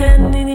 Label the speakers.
Speaker 1: take my